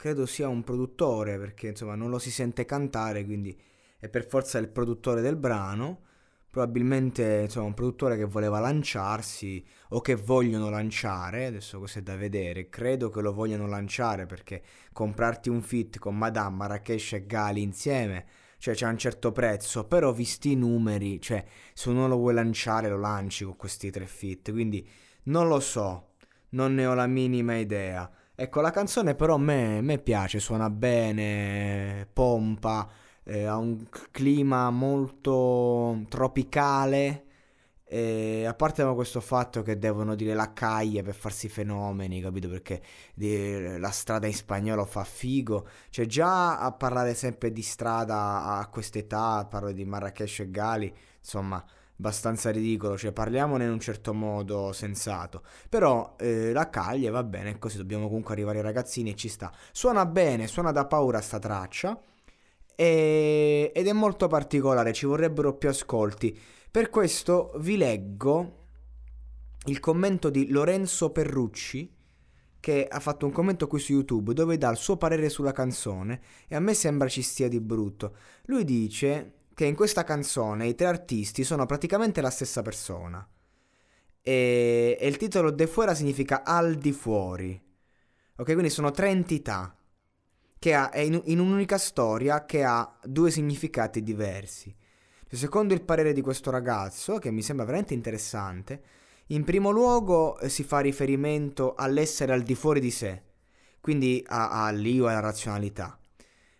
Credo sia un produttore perché insomma non lo si sente cantare, quindi è per forza il produttore del brano. Probabilmente insomma un produttore che voleva lanciarsi o che vogliono lanciare, adesso questo è da vedere, credo che lo vogliano lanciare perché comprarti un fit con Madame, Marrakesh e Gali insieme, cioè c'è un certo prezzo, però visti i numeri, cioè se uno lo vuoi lanciare lo lanci con questi tre fit, quindi non lo so, non ne ho la minima idea. Ecco, la canzone però a me, me piace, suona bene, pompa, eh, ha un clima molto tropicale. E a parte questo fatto che devono dire la caglia per farsi fenomeni, capito? Perché la strada in spagnolo fa figo. Cioè, già a parlare sempre di strada a quest'età, parlo di Marrakesh e Gali, insomma, abbastanza ridicolo, cioè parliamone in un certo modo sensato. Però eh, la caglia va bene, così dobbiamo comunque arrivare ai ragazzini e ci sta. Suona bene, suona da paura sta traccia e... ed è molto particolare, ci vorrebbero più ascolti. Per questo vi leggo il commento di Lorenzo Perrucci che ha fatto un commento qui su YouTube dove dà il suo parere sulla canzone e a me sembra ci stia di brutto. Lui dice che in questa canzone i tre artisti sono praticamente la stessa persona. E, e il titolo De Fuera significa al di fuori. Ok, quindi sono tre entità che ha, è in, in un'unica storia che ha due significati diversi. Secondo il parere di questo ragazzo, che mi sembra veramente interessante, in primo luogo eh, si fa riferimento all'essere al di fuori di sé, quindi all'io e alla razionalità.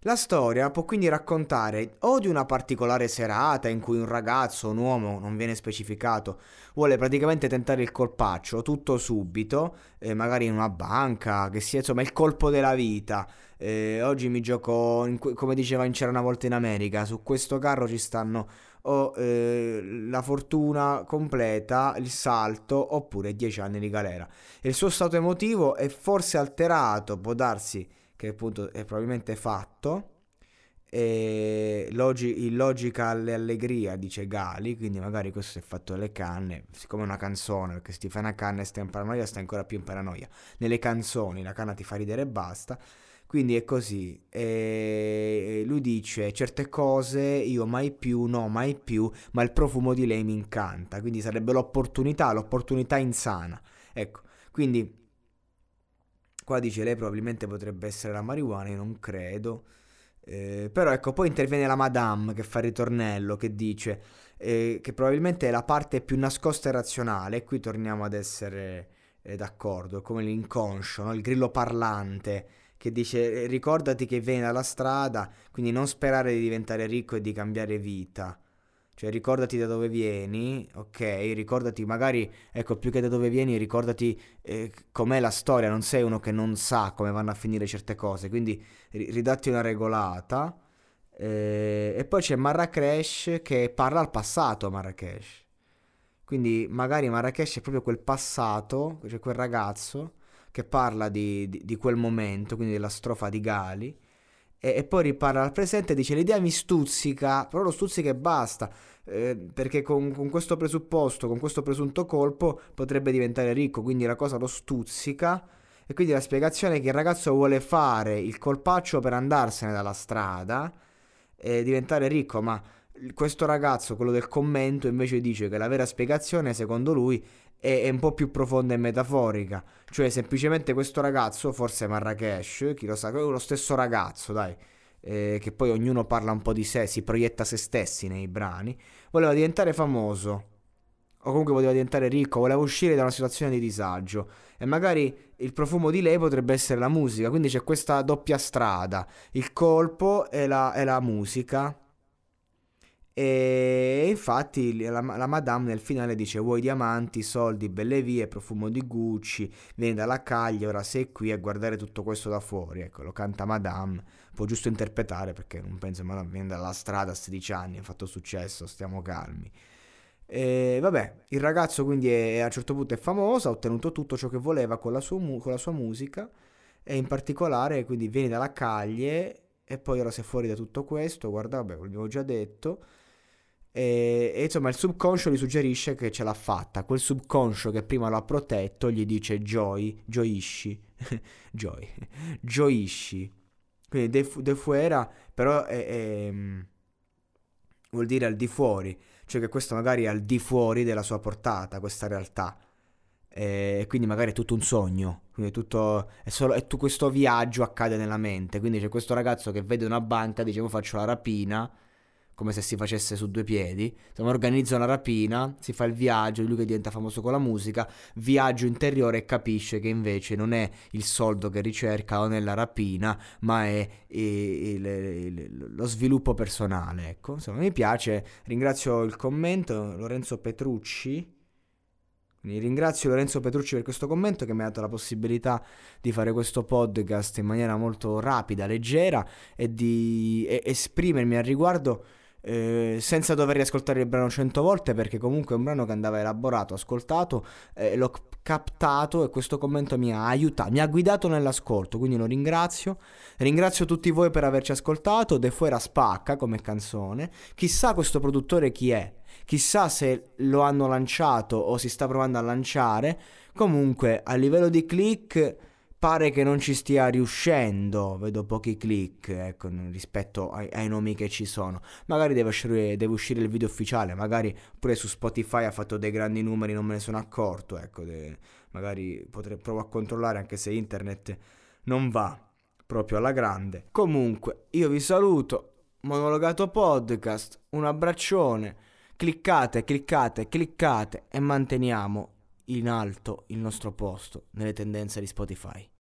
La storia può quindi raccontare o di una particolare serata in cui un ragazzo, un uomo, non viene specificato, vuole praticamente tentare il colpaccio tutto subito, eh, magari in una banca, che sia insomma il colpo della vita. Eh, oggi mi gioco, in, come diceva in C'era una volta in America, su questo carro ci stanno o eh, la fortuna completa, il salto oppure 10 anni di galera. il suo stato emotivo è forse alterato, può darsi che appunto è probabilmente fatto. E logi- alle allegria dice Gali, quindi magari questo è fatto delle canne, siccome è una canzone, perché se ti fai una canna e stai in paranoia, stai ancora più in paranoia. Nelle canzoni la canna ti fa ridere e basta. Quindi è così. E lui dice certe cose io mai più, no, mai più, ma il profumo di lei mi incanta. Quindi sarebbe l'opportunità, l'opportunità insana. Ecco, quindi Qua dice lei probabilmente potrebbe essere la marijuana, io non credo. Eh, però ecco, poi interviene la Madame che fa il ritornello, che dice eh, che probabilmente è la parte più nascosta e razionale. E qui torniamo ad essere eh, d'accordo, come l'inconscio, no? il grillo parlante che dice eh, ricordati che vieni dalla strada, quindi non sperare di diventare ricco e di cambiare vita. Cioè ricordati da dove vieni, ok? Ricordati magari, ecco, più che da dove vieni, ricordati eh, com'è la storia, non sei uno che non sa come vanno a finire certe cose, quindi ridatti una regolata. Eh, e poi c'è Marrakesh che parla al passato, Marrakesh. Quindi magari Marrakesh è proprio quel passato, cioè quel ragazzo che parla di, di, di quel momento, quindi della strofa di Gali e, e poi riparla al presente e dice l'idea mi stuzzica, però lo stuzzica e basta, eh, perché con, con, questo presupposto, con questo presunto colpo potrebbe diventare ricco, quindi la cosa lo stuzzica. E quindi la spiegazione è che il ragazzo vuole fare il colpaccio per andarsene dalla strada e diventare ricco, ma questo ragazzo, quello del commento, invece dice che la vera spiegazione, secondo lui, è, è un po' più profonda e metaforica. Cioè, semplicemente questo ragazzo, forse Marrakesh, chi lo sa, è lo stesso ragazzo, dai, eh, che poi ognuno parla un po' di sé, si proietta se stessi nei brani, voleva diventare famoso. O comunque voleva diventare ricco, voleva uscire da una situazione di disagio. E magari il profumo di lei potrebbe essere la musica. Quindi c'è questa doppia strada: il colpo e la, e la musica e infatti la, la, madame nel finale dice vuoi diamanti, soldi, belle vie, profumo di Gucci, vieni dalla caglia, ora sei qui a guardare tutto questo da fuori. Ecco, lo canta madame, può giusto interpretare perché non penso che madame viene dalla strada a 16 anni, ha fatto successo, stiamo calmi. E vabbè, il ragazzo quindi è, a un certo punto è famoso, ha ottenuto tutto ciò che voleva con la, sua, con la sua musica e in particolare quindi vieni dalla caglie e poi ora sei fuori da tutto questo, guarda, vabbè, l'abbiamo già detto e, e, insomma il subconscio gli suggerisce che ce l'ha fatta. Quel subconscio che prima lo ha protetto gli dice Joy, gioisci, Joy, gioisci. Quindi de, de fuera però è, è, mm, vuol dire al di fuori, cioè che questo magari è al di fuori della sua portata, questa realtà. E quindi magari è tutto un sogno, quindi è tutto, è solo, è tutto questo viaggio accade nella mente. Quindi c'è questo ragazzo che vede una banca, dice: Io faccio la rapina come se si facesse su due piedi. Insomma, organizza una rapina, si fa il viaggio, lui che diventa famoso con la musica, viaggio interiore e capisce che invece non è il soldo che ricerca o nella rapina, ma è il, il, il, lo sviluppo personale. Ecco, insomma, mi piace. Ringrazio il commento, Lorenzo Petrucci. Ringrazio Lorenzo Petrucci per questo commento che mi ha dato la possibilità di fare questo podcast in maniera molto rapida, leggera e di esprimermi al riguardo eh, senza dover riascoltare il brano cento volte perché comunque è un brano che andava elaborato, ascoltato, eh, l'ho captato e questo commento mi ha aiutato, mi ha guidato nell'ascolto, quindi lo ringrazio. Ringrazio tutti voi per averci ascoltato, De Fuera spacca come canzone. Chissà questo produttore chi è, chissà se lo hanno lanciato o si sta provando a lanciare. Comunque a livello di click pare che non ci stia riuscendo, vedo pochi click ecco, rispetto ai, ai, nomi che ci sono. Magari deve uscire, deve uscire, il video ufficiale, magari pure su Spotify ha fatto dei grandi numeri, non me ne sono accorto, ecco, de, magari potrei provare a controllare anche se internet non va proprio alla grande. Comunque, io vi saluto, monologato podcast, un abbraccione, cliccate, cliccate, cliccate e manteniamo in alto il nostro posto nelle tendenze di Spotify.